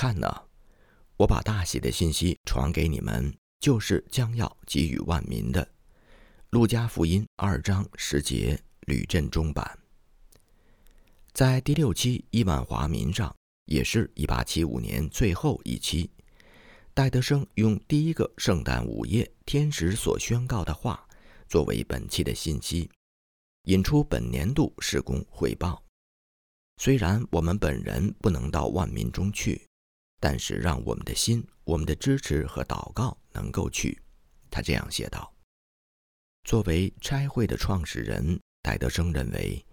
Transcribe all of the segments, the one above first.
看呐，我把大喜的信息传给你们，就是将要给予万民的。路加福音二章十节，吕振中版。在第六期亿万华民上，也是一八七五年最后一期，戴德生用第一个圣诞午夜天使所宣告的话作为本期的信息，引出本年度施工汇报。虽然我们本人不能到万民中去，但是让我们的心、我们的支持和祷告能够去。他这样写道：“作为差会的创始人，戴德生认为。”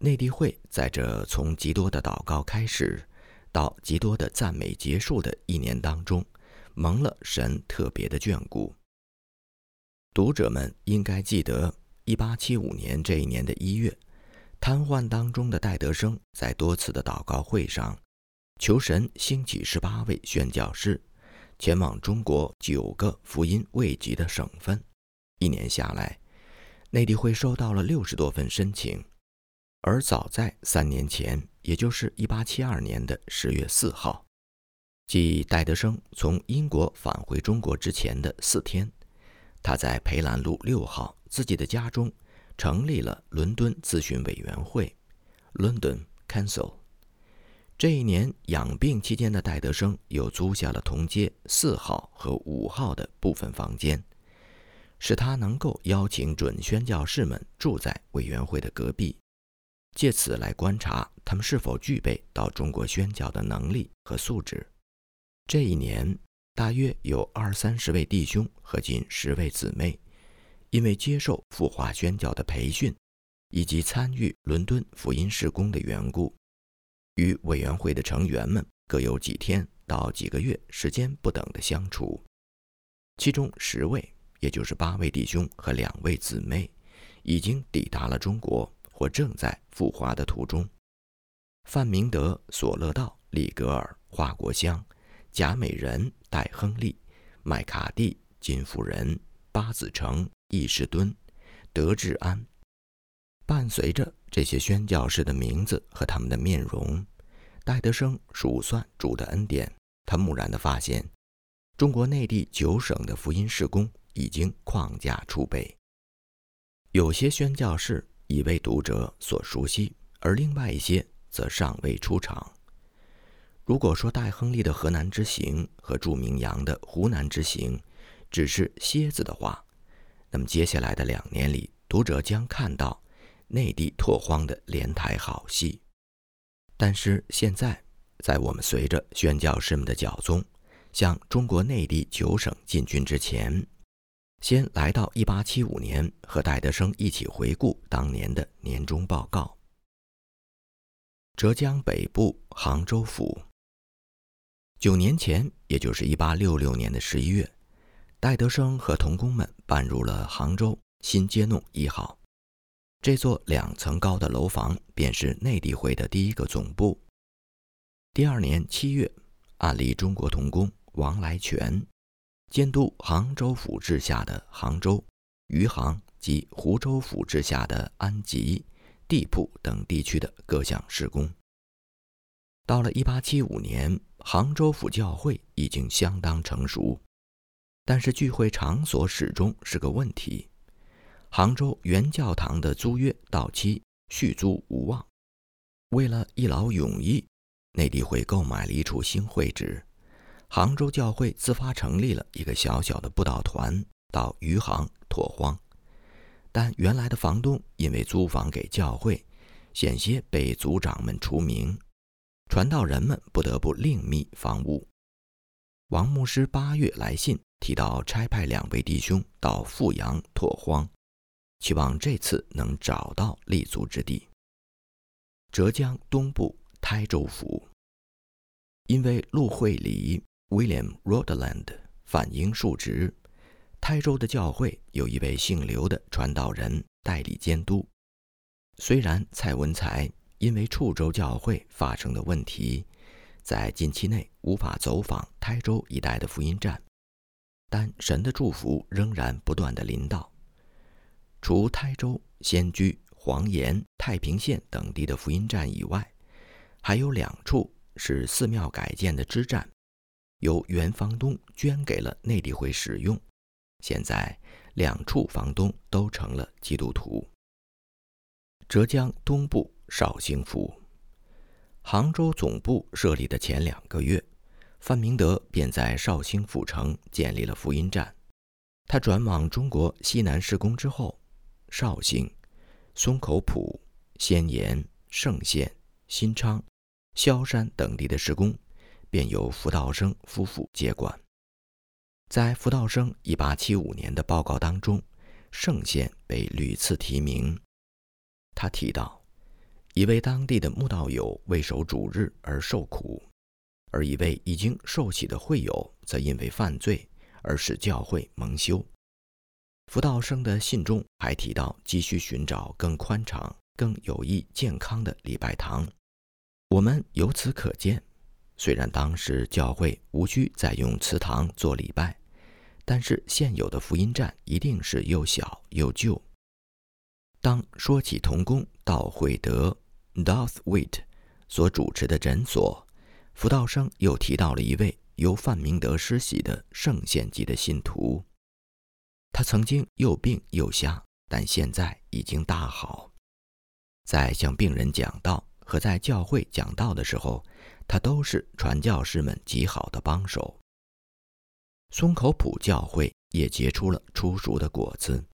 内地会在这从极多的祷告开始，到极多的赞美结束的一年当中，蒙了神特别的眷顾。读者们应该记得，一八七五年这一年的一月，瘫痪当中的戴德生在多次的祷告会上，求神兴起十八位宣教士，前往中国九个福音未及的省份。一年下来，内地会收到了六十多份申请。而早在三年前，也就是一八七二年的十月四号，即戴德生从英国返回中国之前的四天，他在培兰路六号自己的家中成立了伦敦咨询委员会 （London Council）。这一年养病期间的戴德生又租下了同街四号和五号的部分房间，使他能够邀请准宣教士们住在委员会的隔壁。借此来观察他们是否具备到中国宣教的能力和素质。这一年，大约有二三十位弟兄和近十位姊妹，因为接受复华宣教的培训，以及参与伦敦福音事工的缘故，与委员会的成员们各有几天到几个月时间不等的相处。其中十位，也就是八位弟兄和两位姊妹，已经抵达了中国。或正在赴华的途中，范明德、索勒道、里格尔、华国香、贾美人、戴亨利、麦卡蒂、金夫人、巴子成、易士敦、德志安，伴随着这些宣教士的名字和他们的面容，戴德生数算主的恩典，他蓦然的发现，中国内地九省的福音事工已经框架储备，有些宣教士。已为读者所熟悉，而另外一些则尚未出场。如果说戴亨利的河南之行和祝明阳的湖南之行只是蝎子的话，那么接下来的两年里，读者将看到内地拓荒的连台好戏。但是现在，在我们随着宣教师们的教宗向中国内地九省进军之前。先来到一八七五年，和戴德生一起回顾当年的年终报告。浙江北部杭州府。九年前，也就是一八六六年的十一月，戴德生和同工们搬入了杭州新街弄一号。这座两层高的楼房便是内地会的第一个总部。第二年七月，按立中国同工王来全。监督杭州府治下的杭州、余杭及湖州府治下的安吉、地铺等地区的各项施工。到了1875年，杭州府教会已经相当成熟，但是聚会场所始终是个问题。杭州原教堂的租约到期，续租无望。为了一劳永逸，内地会购买了一处新会址。杭州教会自发成立了一个小小的布道团，到余杭拓荒，但原来的房东因为租房给教会，险些被族长们除名，传道人们不得不另觅房屋。王牧师八月来信提到差派两位弟兄到富阳拓荒，期望这次能找到立足之地。浙江东部台州府，因为陆会里。William Rodland 反应述职，台州的教会有一位姓刘的传道人代理监督。虽然蔡文才因为处州教会发生的问题，在近期内无法走访台州一带的福音站，但神的祝福仍然不断的临到。除台州、仙居、黄岩、太平县等地的福音站以外，还有两处。是寺庙改建的支站，由原房东捐给了内地会使用。现在两处房东都成了基督徒。浙江东部绍兴府，杭州总部设立的前两个月，范明德便在绍兴府城建立了福音站。他转往中国西南施工之后，绍兴、松口浦、仙岩、盛县、新昌、萧山等地的施工，便由福道生夫妇接管。在福道生1875年的报告当中，盛县被屡次提名。他提到，一位当地的墓道友为守主日而受苦，而一位已经受洗的会友则因为犯罪而使教会蒙羞。福道生的信中还提到，急需寻找更宽敞、更有益健康的礼拜堂。我们由此可见，虽然当时教会无需再用祠堂做礼拜，但是现有的福音站一定是又小又旧。当说起童工道惠德 （Doth Wit） 所主持的诊所，福道生又提到了一位由范明德施洗的圣贤级的信徒。他曾经又病又瞎，但现在已经大好。在向病人讲道和在教会讲道的时候，他都是传教士们极好的帮手。松口浦教会也结出了出熟的果子。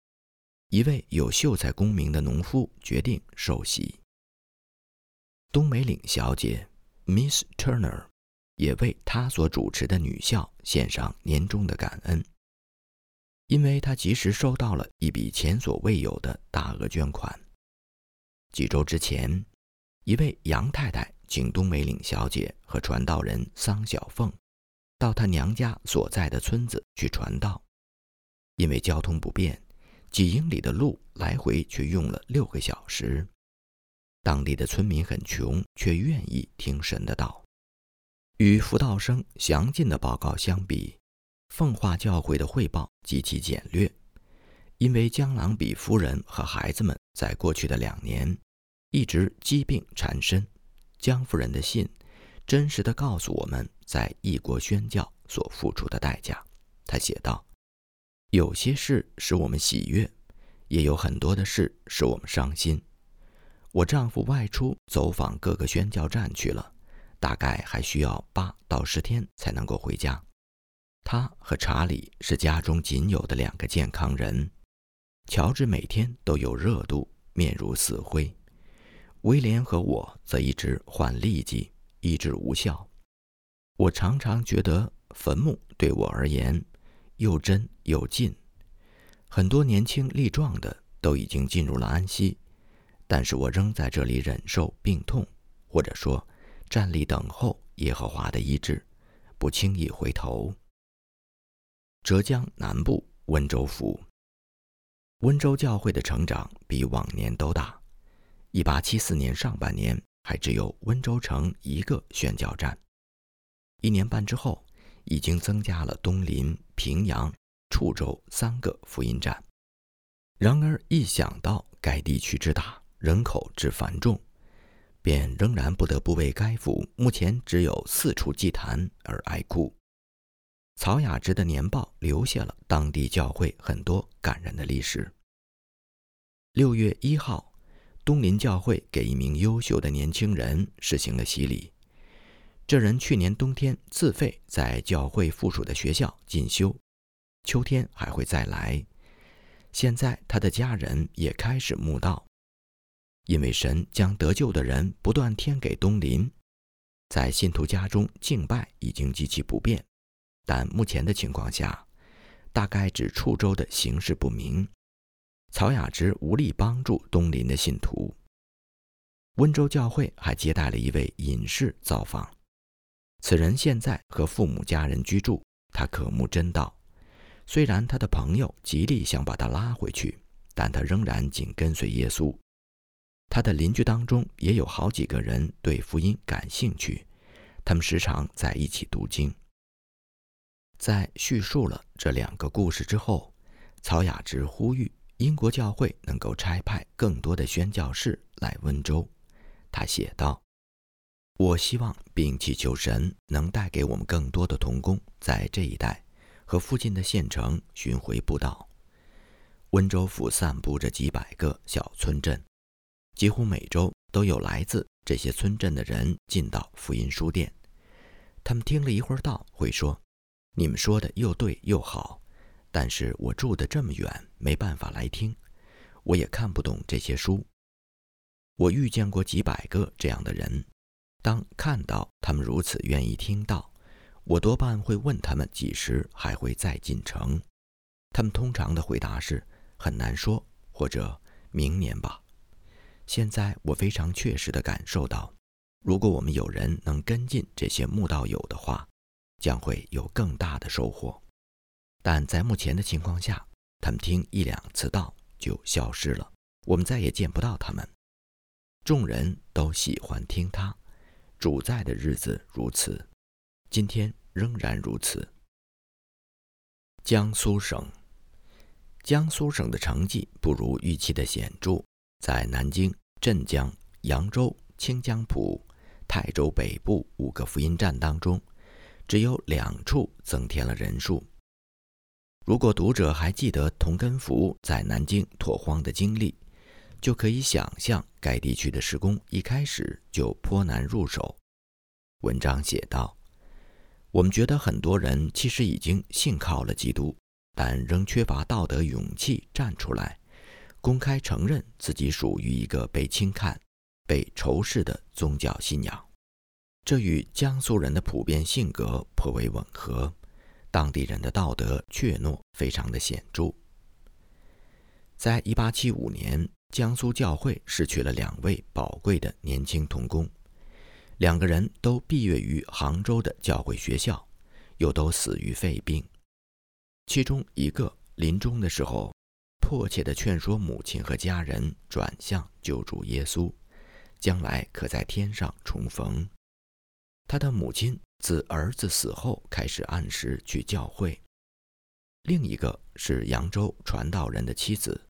一位有秀才功名的农夫决定受洗。东梅岭小姐 Miss Turner 也为他所主持的女校献上年终的感恩，因为他及时收到了一笔前所未有的大额捐款。几周之前，一位杨太太请东梅岭小姐和传道人桑小凤到她娘家所在的村子去传道，因为交通不便。几英里的路来回却用了六个小时。当地的村民很穷，却愿意听神的道。与福道生详尽的报告相比，奉化教会的汇报极其简略。因为江郎比夫人和孩子们在过去的两年一直疾病缠身，江夫人的信真实的告诉我们在异国宣教所付出的代价。他写道。有些事使我们喜悦，也有很多的事使我们伤心。我丈夫外出走访各个宣教站去了，大概还需要八到十天才能够回家。他和查理是家中仅有的两个健康人。乔治每天都有热度，面如死灰。威廉和我则一直患痢疾，医治无效。我常常觉得坟墓对我而言。又真又近，很多年轻力壮的都已经进入了安息，但是我仍在这里忍受病痛，或者说站立等候耶和华的医治，不轻易回头。浙江南部温州府，温州教会的成长比往年都大。一八七四年上半年还只有温州城一个宣教站，一年半之后。已经增加了东临、平阳、处州三个福音站。然而，一想到该地区之大、人口之繁重，便仍然不得不为该府目前只有四处祭坛而哀哭。曹雅芝的年报留下了当地教会很多感人的历史。六月一号，东林教会给一名优秀的年轻人实行了洗礼。这人去年冬天自费在教会附属的学校进修，秋天还会再来。现在他的家人也开始慕道，因为神将得救的人不断添给东林，在信徒家中敬拜已经极其不便。但目前的情况下，大概指处州的形势不明，曹雅芝无力帮助东林的信徒。温州教会还接待了一位隐士造访。此人现在和父母家人居住，他渴慕真道。虽然他的朋友极力想把他拉回去，但他仍然紧跟随耶稣。他的邻居当中也有好几个人对福音感兴趣，他们时常在一起读经。在叙述了这两个故事之后，曹雅芝呼吁英国教会能够差派更多的宣教士来温州。他写道。我希望并祈求神能带给我们更多的童工，在这一带和附近的县城巡回布道。温州府散布着几百个小村镇，几乎每周都有来自这些村镇的人进到福音书店。他们听了一会儿道，会说：“你们说的又对又好，但是我住的这么远，没办法来听，我也看不懂这些书。”我遇见过几百个这样的人。当看到他们如此愿意听到，我多半会问他们几时还会再进城。他们通常的回答是。很难说，或者明年吧。现在我非常确实地感受到，如果我们有人能跟进这些慕道友的话，将会有更大的收获。但在目前的情况下，他们听一两次道就消失了，我们再也见不到他们。众人都喜欢听他，主在的日子如此，今天仍然如此。江苏省。江苏省的成绩不如预期的显著，在南京、镇江、扬州、清江浦、泰州北部五个福音站当中，只有两处增添了人数。如果读者还记得童根福在南京拓荒的经历，就可以想象该地区的施工一开始就颇难入手。文章写道：“我们觉得很多人其实已经信靠了基督。”但仍缺乏道德勇气站出来，公开承认自己属于一个被轻看、被仇视的宗教信仰。这与江苏人的普遍性格颇为吻合。当地人的道德怯懦非常的显著。在一八七五年，江苏教会失去了两位宝贵的年轻童工，两个人都毕业于杭州的教会学校，又都死于肺病。其中一个临终的时候，迫切地劝说母亲和家人转向救助耶稣，将来可在天上重逢。他的母亲自儿子死后开始按时去教会。另一个是扬州传道人的妻子，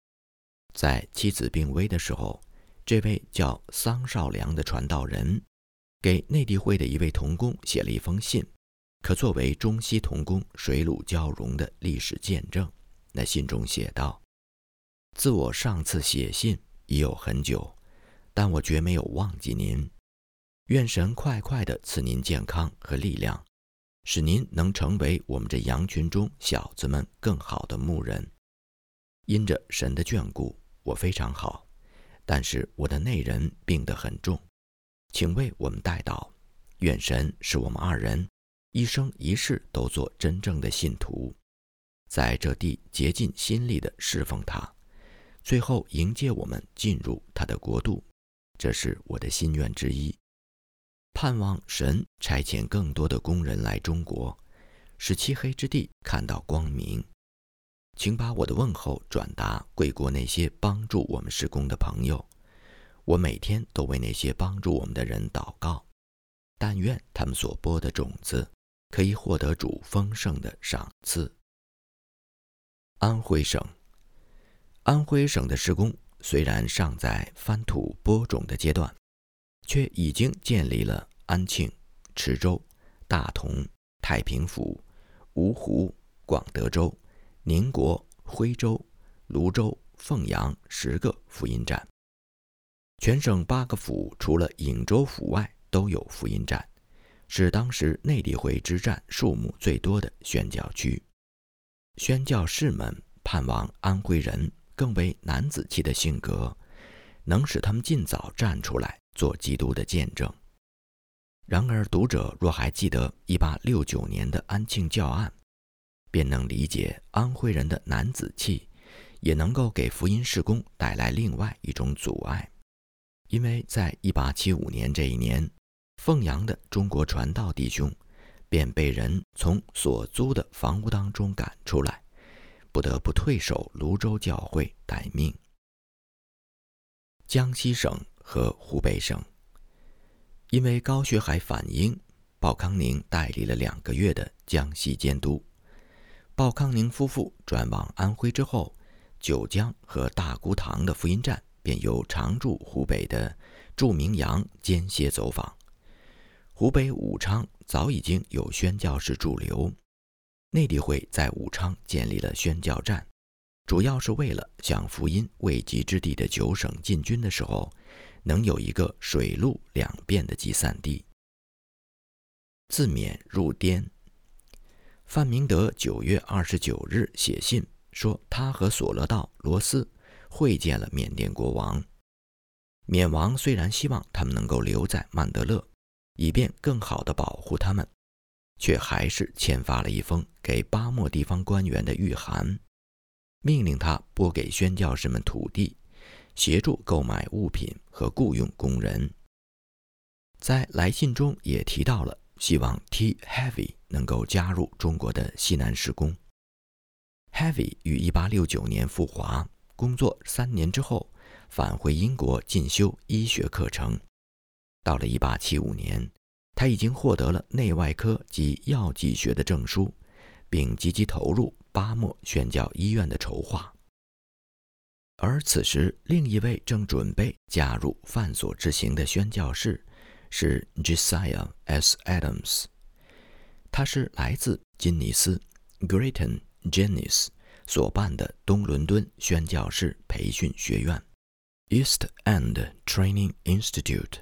在妻子病危的时候，这位叫桑绍良的传道人，给内地会的一位童工写了一封信。可作为中西同工水乳交融的历史见证。那信中写道：“自我上次写信已有很久，但我绝没有忘记您。愿神快快地赐您健康和力量，使您能成为我们这羊群中小子们更好的牧人。因着神的眷顾，我非常好，但是我的内人病得很重，请为我们代祷。愿神使我们二人。”一生一世都做真正的信徒，在这地竭尽心力地侍奉他，最后迎接我们进入他的国度，这是我的心愿之一。盼望神差遣更多的工人来中国，使漆黑之地看到光明。请把我的问候转达贵国那些帮助我们施工的朋友，我每天都为那些帮助我们的人祷告，但愿他们所播的种子。可以获得主丰盛的赏赐。安徽省，安徽省的施工虽然尚在翻土播种的阶段，却已经建立了安庆、池州、大同、太平府、芜湖、广德州、宁国、徽州、泸州、凤阳十个福音站。全省八个府除了颍州府外，都有福音站。是当时内地会之战数目最多的宣教区，宣教士们盼望安徽人更为男子气的性格，能使他们尽早站出来做基督的见证。然而，读者若还记得1869年的安庆教案，便能理解安徽人的男子气，也能够给福音事工带来另外一种阻碍，因为在1875年这一年。凤阳的中国传道弟兄，便被人从所租的房屋当中赶出来，不得不退守泸州教会待命。江西省和湖北省，因为高学海反英，鲍康宁代理了两个月的江西监督。鲍康宁夫妇转往安徽之后，九江和大沽塘的福音站便由常驻湖北的祝明阳间歇走访。湖北武昌早已经有宣教士驻留，内地会在武昌建立了宣教站，主要是为了向福音未及之地的九省进军的时候，能有一个水陆两便的集散地。自缅入滇，范明德九月二十九日写信说，他和索勒道罗斯会见了缅甸国王。缅王虽然希望他们能够留在曼德勒，以便更好地保护他们，却还是签发了一封给巴莫地方官员的谕函，命令他拨给宣教士们土地，协助购买物品和雇佣工人。在来信中也提到了。希望 T Heavy 能够加入中国的西南施工。Heavy 于1869年赴华工作三年之后，返回英国进修医学课程。到了1875年，他已经获得了内外科及药剂学的证书，并积极投入巴莫宣教医院的筹划。而此时，另一位正准备加入范所之行的宣教士。是 Josiah S. Adams，他是来自金尼斯 （Greaton j e n n i s 所办的东伦敦宣教士培训学院 （East End Training Institute）。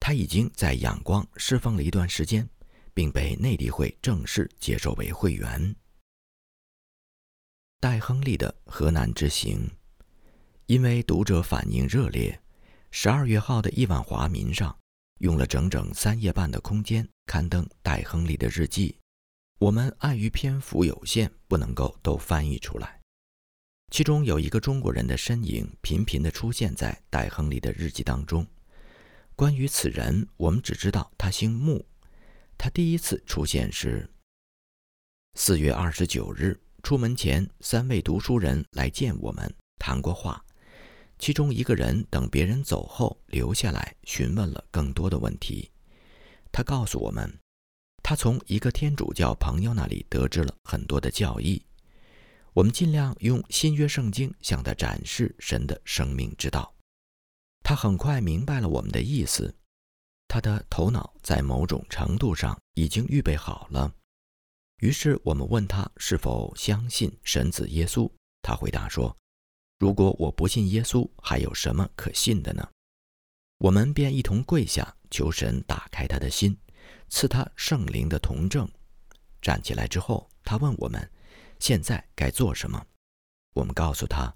他已经在仰光侍奉了一段时间，并被内地会正式接受为会员。戴亨利的河南之行，因为读者反应热烈，十二月号的亿万华民上。用了整整三页半的空间刊登戴亨利的日记，我们碍于篇幅有限，不能够都翻译出来。其中有一个中国人的身影频频地出现在戴亨利的日记当中。关于此人，我们只知道他姓穆。他第一次出现是四月二十九日，出门前三位读书人来见我们，谈过话。其中一个人等别人走后留下来询问了更多的问题。他告诉我们，他从一个天主教朋友那里得知了很多的教义。我们尽量用新约圣经向他展示神的生命之道。他很快明白了我们的意思，他的头脑在某种程度上已经预备好了。于是我们问他是否相信神子耶稣，他回答说。如果我不信耶稣，还有什么可信的呢？我们便一同跪下，求神打开他的心，赐他圣灵的同证。站起来之后，他问我们：“现在该做什么？”我们告诉他：“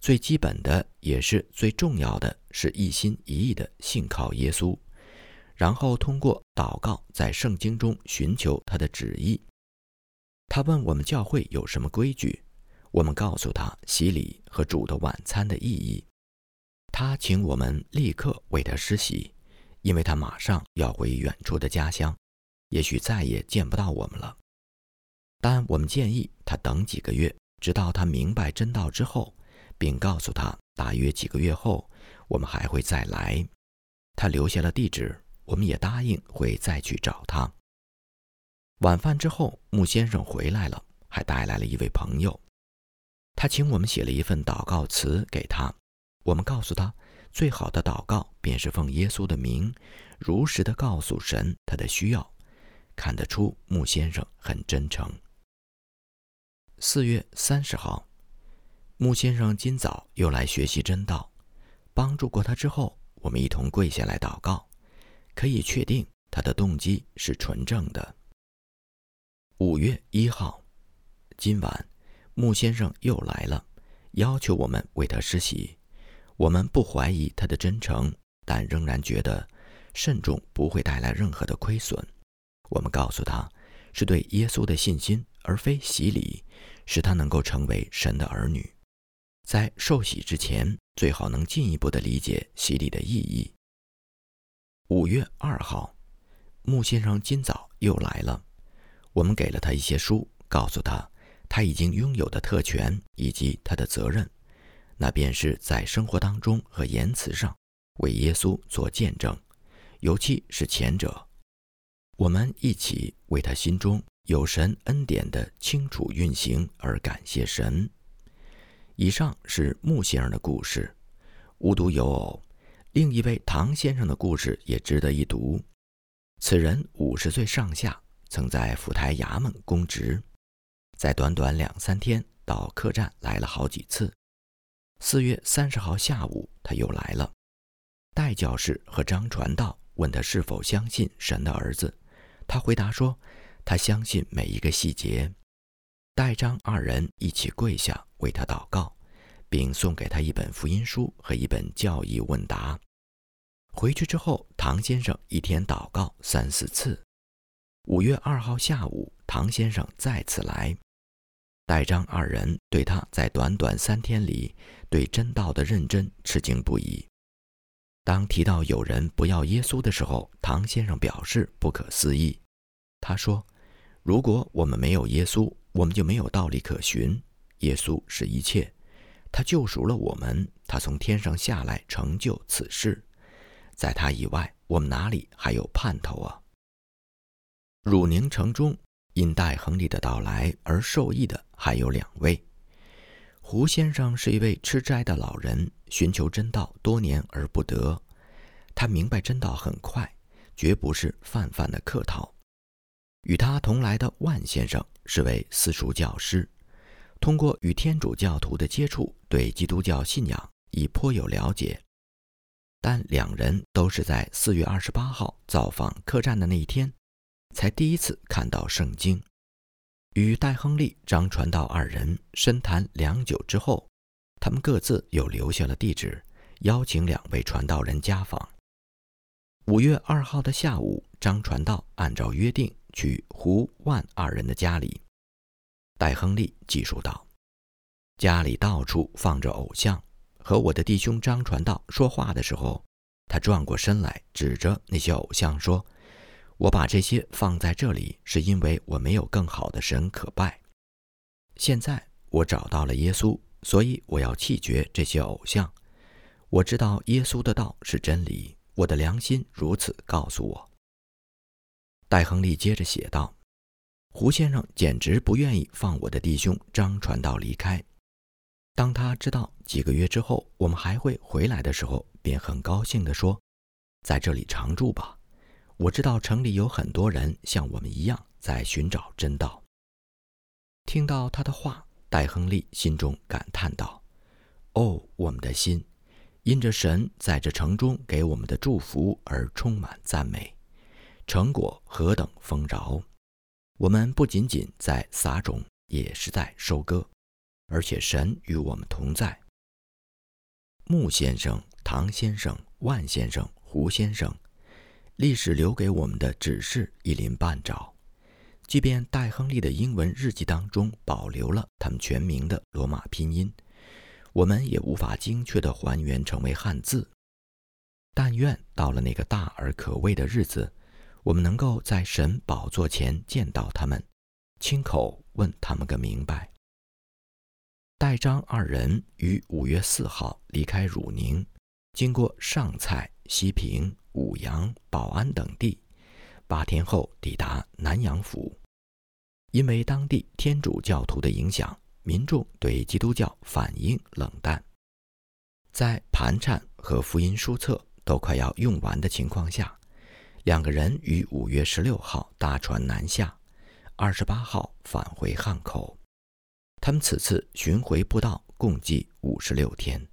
最基本的，也是最重要的，是一心一意的信靠耶稣，然后通过祷告，在圣经中寻求他的旨意。”他问我们教会有什么规矩。我们告诉他洗礼和主的晚餐的意义。他请我们立刻为他施洗，因为他马上要回远处的家乡，也许再也见不到我们了。但我们建议他等几个月，直到他明白真道之后，并告诉他大约几个月后我们还会再来。他留下了地址，我们也答应会再去找他。晚饭之后，穆先生回来了，还带来了一位朋友。他请我们写了一份祷告词给他，我们告诉他，最好的祷告便是奉耶稣的名，如实的告诉神他的需要。看得出穆先生很真诚。四月三十号，穆先生今早又来学习真道，帮助过他之后，我们一同跪下来祷告，可以确定他的动机是纯正的。五月一号，今晚。穆先生又来了，要求我们为他施洗。我们不怀疑他的真诚，但仍然觉得慎重不会带来任何的亏损。我们告诉他，是对耶稣的信心，而非洗礼，使他能够成为神的儿女。在受洗之前，最好能进一步的理解洗礼的意义。五月二号，穆先生今早又来了，我们给了他一些书，告诉他。他已经拥有的特权以及他的责任，那便是在生活当中和言辞上为耶稣做见证，尤其是前者。我们一起为他心中有神恩典的清楚运行而感谢神。以上是穆先生的故事，无独有偶，另一位唐先生的故事也值得一读。此人五十岁上下，曾在府台衙门供职，在短短两三天到客栈来了好几次。四月三十号下午，他又来了。戴教士和张传道问他是否相信神的儿子，他回答说，他相信每一个细节。戴张二人一起跪下为他祷告，并送给他一本福音书和一本教义问答。回去之后，唐先生一天祷告三四次。五月二号下午，唐先生再次来，戴张二人对他在短短三天里对真道的认真吃惊不已。当提到有人不要耶稣的时候，唐先生表示不可思议。他说：“如果我们没有耶稣，我们就没有道理可循。耶稣是一切，他救赎了我们，他从天上下来成就此事。在他以外，我们哪里还有盼头啊？汝宁城中因戴亨利的到来而受益的还有两位。胡先生是一位吃斋的老人，寻求真道多年而不得，他明白真道很快，绝不是泛泛的客套。与他同来的万先生是位私塾教师，通过与天主教徒的接触，对基督教信仰已颇有了解。但两人都是在四月二十八号造访客栈的那一天，才第一次看到圣经。与戴亨利、张传道二人深谈良久之后，他们各自又留下了地址，邀请两位传道人家访。五月二号的下午，张传道按照约定。去胡万二人的家里，戴亨利记述道：“家里到处放着偶像。和我的弟兄张传道说话的时候，他转过身来，指着那些偶像说：‘我把这些放在这里，是因为我没有更好的神可拜。现在我找到了耶稣，所以我要弃绝这些偶像。我知道耶稣的道是真理，我的良心如此告诉我。’”戴亨利接着写道：“胡先生简直不愿意放我的弟兄张传道离开。当他知道几个月之后我们还会回来的时候，便很高兴地说：‘在这里常住吧。’我知道城里有很多人像我们一样在寻找真道。”听到他的话，戴亨利心中感叹道：“哦，我们的心，因着神在这城中给我们的祝福而充满赞美。”成果何等丰饶！我们不仅仅在撒种，也是在收割，而且神与我们同在。穆先生、唐先生、万先生、胡先生，历史留给我们的只是一鳞半爪。即便戴亨利的英文日记当中保留了他们全名的罗马拼音，我们也无法精确地还原成为汉字。但愿到了那个大而可畏的日子。我们能够在神宝座前见到他们，亲口问他们个明白。戴章二人于五月四号离开汝宁，经过上蔡、西平、武阳、保安等地，八天后抵达南阳府。因为当地天主教徒的影响，民众对基督教反应冷淡。在盘缠和福音书册都快要用完的情况下。两个人于五月十六号搭船南下，二十八号返回汉口。他们此次巡回布道共计五十六天。